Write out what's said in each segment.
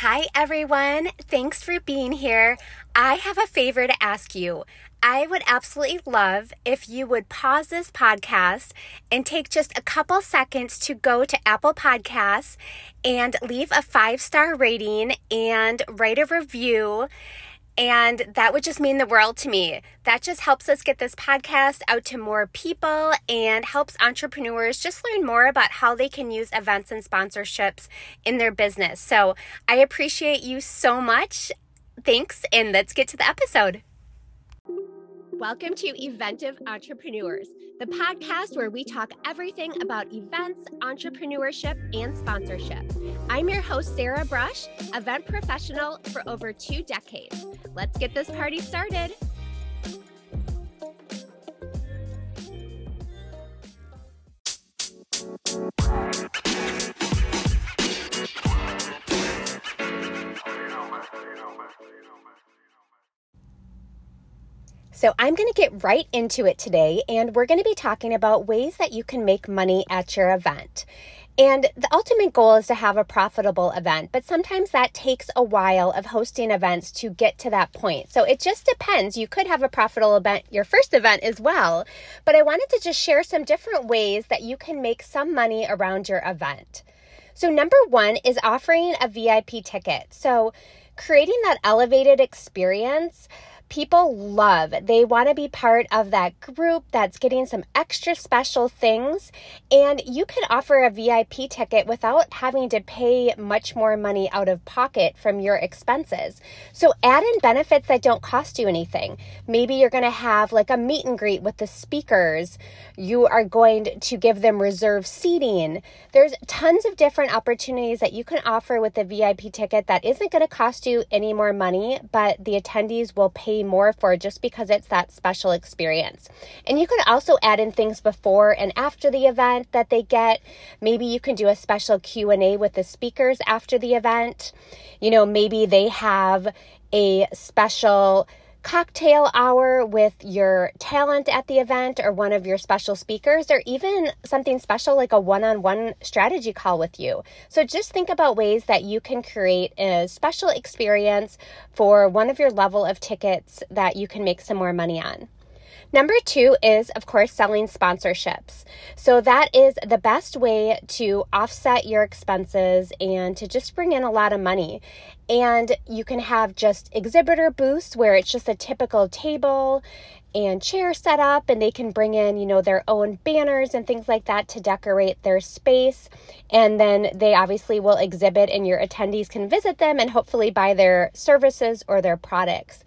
Hi, everyone. Thanks for being here. I have a favor to ask you. I would absolutely love if you would pause this podcast and take just a couple seconds to go to Apple Podcasts and leave a five star rating and write a review. And that would just mean the world to me. That just helps us get this podcast out to more people and helps entrepreneurs just learn more about how they can use events and sponsorships in their business. So I appreciate you so much. Thanks, and let's get to the episode. Welcome to Eventive Entrepreneurs, the podcast where we talk everything about events, entrepreneurship, and sponsorship. I'm your host, Sarah Brush, event professional for over two decades. Let's get this party started. So, I'm going to get right into it today, and we're going to be talking about ways that you can make money at your event. And the ultimate goal is to have a profitable event, but sometimes that takes a while of hosting events to get to that point. So it just depends. You could have a profitable event your first event as well, but I wanted to just share some different ways that you can make some money around your event. So, number one is offering a VIP ticket. So, creating that elevated experience people love. They want to be part of that group that's getting some extra special things. And you can offer a VIP ticket without having to pay much more money out of pocket from your expenses. So add in benefits that don't cost you anything. Maybe you're going to have like a meet and greet with the speakers. You are going to give them reserved seating. There's tons of different opportunities that you can offer with the VIP ticket that isn't going to cost you any more money, but the attendees will pay more for just because it's that special experience. And you can also add in things before and after the event that they get. Maybe you can do a special Q&A with the speakers after the event. You know, maybe they have a special cocktail hour with your talent at the event or one of your special speakers, or even something special like a one on one strategy call with you. So just think about ways that you can create a special experience for one of your level of tickets that you can make some more money on. Number two is, of course, selling sponsorships. So that is the best way to offset your expenses and to just bring in a lot of money. And you can have just exhibitor booths where it's just a typical table and chair set up and they can bring in, you know, their own banners and things like that to decorate their space. And then they obviously will exhibit and your attendees can visit them and hopefully buy their services or their products.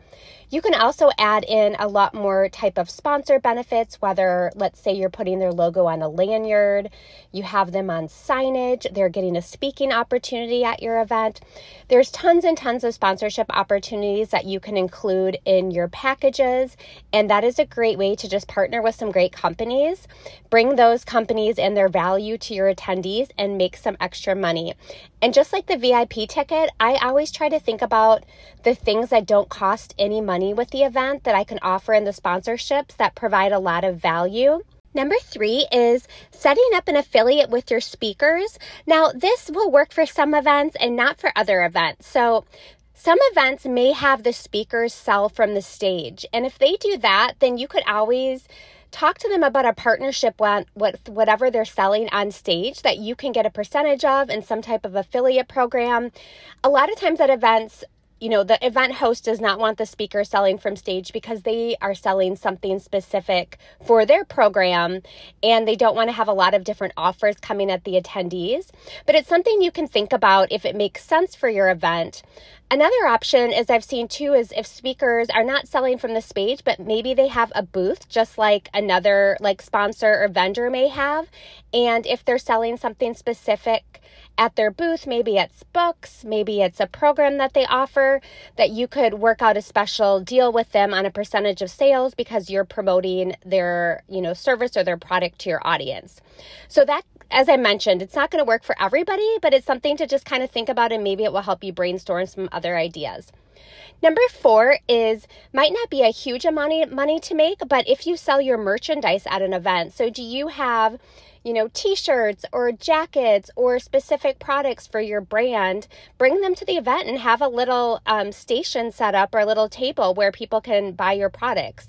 You can also add in a lot more type of sponsor benefits, whether let's say you're putting their logo on a lanyard, you have them on signage, they're getting a speaking opportunity at your event. There's tons and tons of sponsorship opportunities that you can include in your packages, and that is a great way to just partner with some great companies, bring those companies and their value to your attendees and make some extra money. And just like the VIP ticket, I always try to think about the things that don't cost any money money with the event that I can offer in the sponsorships that provide a lot of value. Number three is setting up an affiliate with your speakers. Now, this will work for some events and not for other events. So, some events may have the speakers sell from the stage. And if they do that, then you could always talk to them about a partnership with whatever they're selling on stage that you can get a percentage of in some type of affiliate program. A lot of times at events, you know, the event host does not want the speaker selling from stage because they are selling something specific for their program and they don't want to have a lot of different offers coming at the attendees. But it's something you can think about if it makes sense for your event. Another option is I've seen too is if speakers are not selling from the stage, but maybe they have a booth just like another like sponsor or vendor may have. And if they're selling something specific at their booth, maybe it's books, maybe it's a program that they offer, that you could work out a special deal with them on a percentage of sales because you're promoting their, you know, service or their product to your audience. So that as I mentioned, it's not going to work for everybody, but it's something to just kind of think about and maybe it will help you brainstorm some other ideas. Number four is might not be a huge amount of money to make, but if you sell your merchandise at an event, so do you have you know, t shirts or jackets or specific products for your brand, bring them to the event and have a little um, station set up or a little table where people can buy your products.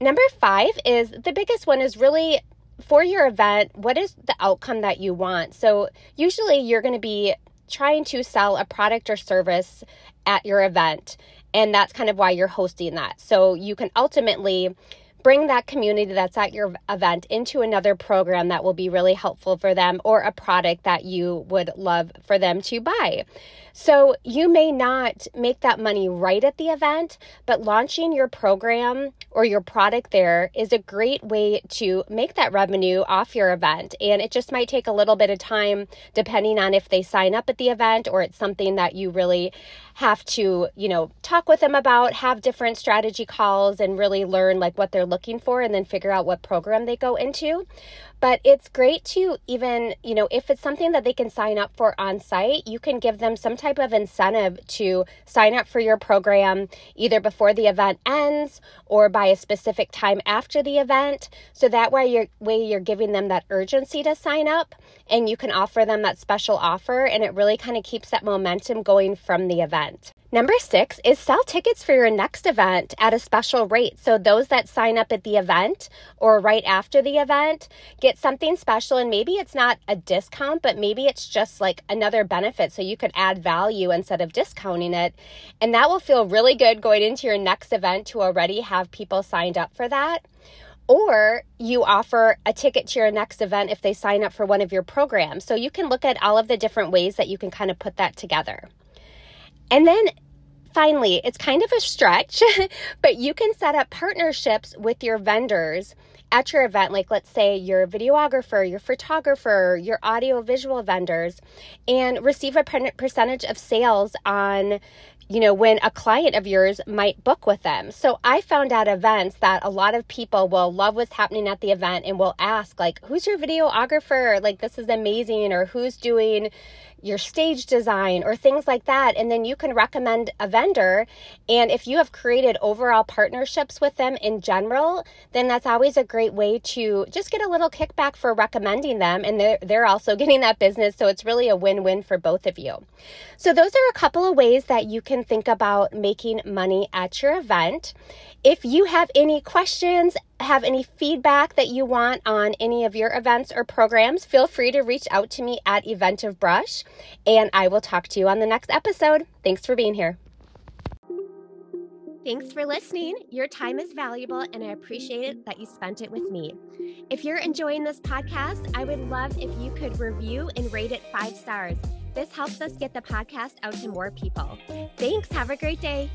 Number five is the biggest one is really for your event, what is the outcome that you want? So, usually you're going to be trying to sell a product or service at your event, and that's kind of why you're hosting that. So, you can ultimately bring that community that's at your event into another program that will be really helpful for them or a product that you would love for them to buy. So you may not make that money right at the event, but launching your program or your product there is a great way to make that revenue off your event. And it just might take a little bit of time depending on if they sign up at the event or it's something that you really have to, you know, talk with them about, have different strategy calls and really learn like what they're looking for and then figure out what program they go into. But it's great to even, you know, if it's something that they can sign up for on site, you can give them some type of incentive to sign up for your program either before the event ends or by a specific time after the event. So that way you're way you're giving them that urgency to sign up and you can offer them that special offer and it really kind of keeps that momentum going from the event. Number six is sell tickets for your next event at a special rate. So, those that sign up at the event or right after the event get something special. And maybe it's not a discount, but maybe it's just like another benefit. So, you could add value instead of discounting it. And that will feel really good going into your next event to already have people signed up for that or you offer a ticket to your next event if they sign up for one of your programs. So you can look at all of the different ways that you can kind of put that together. And then finally, it's kind of a stretch, but you can set up partnerships with your vendors at your event, like let's say your videographer, your photographer, your audio visual vendors, and receive a percentage of sales on you know, when a client of yours might book with them. So I found at events that a lot of people will love what's happening at the event and will ask, like, who's your videographer? Like, this is amazing. Or who's doing, your stage design or things like that. And then you can recommend a vendor. And if you have created overall partnerships with them in general, then that's always a great way to just get a little kickback for recommending them. And they're, they're also getting that business. So it's really a win win for both of you. So those are a couple of ways that you can think about making money at your event. If you have any questions, have any feedback that you want on any of your events or programs, feel free to reach out to me at Event of Brush, and I will talk to you on the next episode. Thanks for being here. Thanks for listening. Your time is valuable, and I appreciate it that you spent it with me. If you're enjoying this podcast, I would love if you could review and rate it five stars. This helps us get the podcast out to more people. Thanks. Have a great day.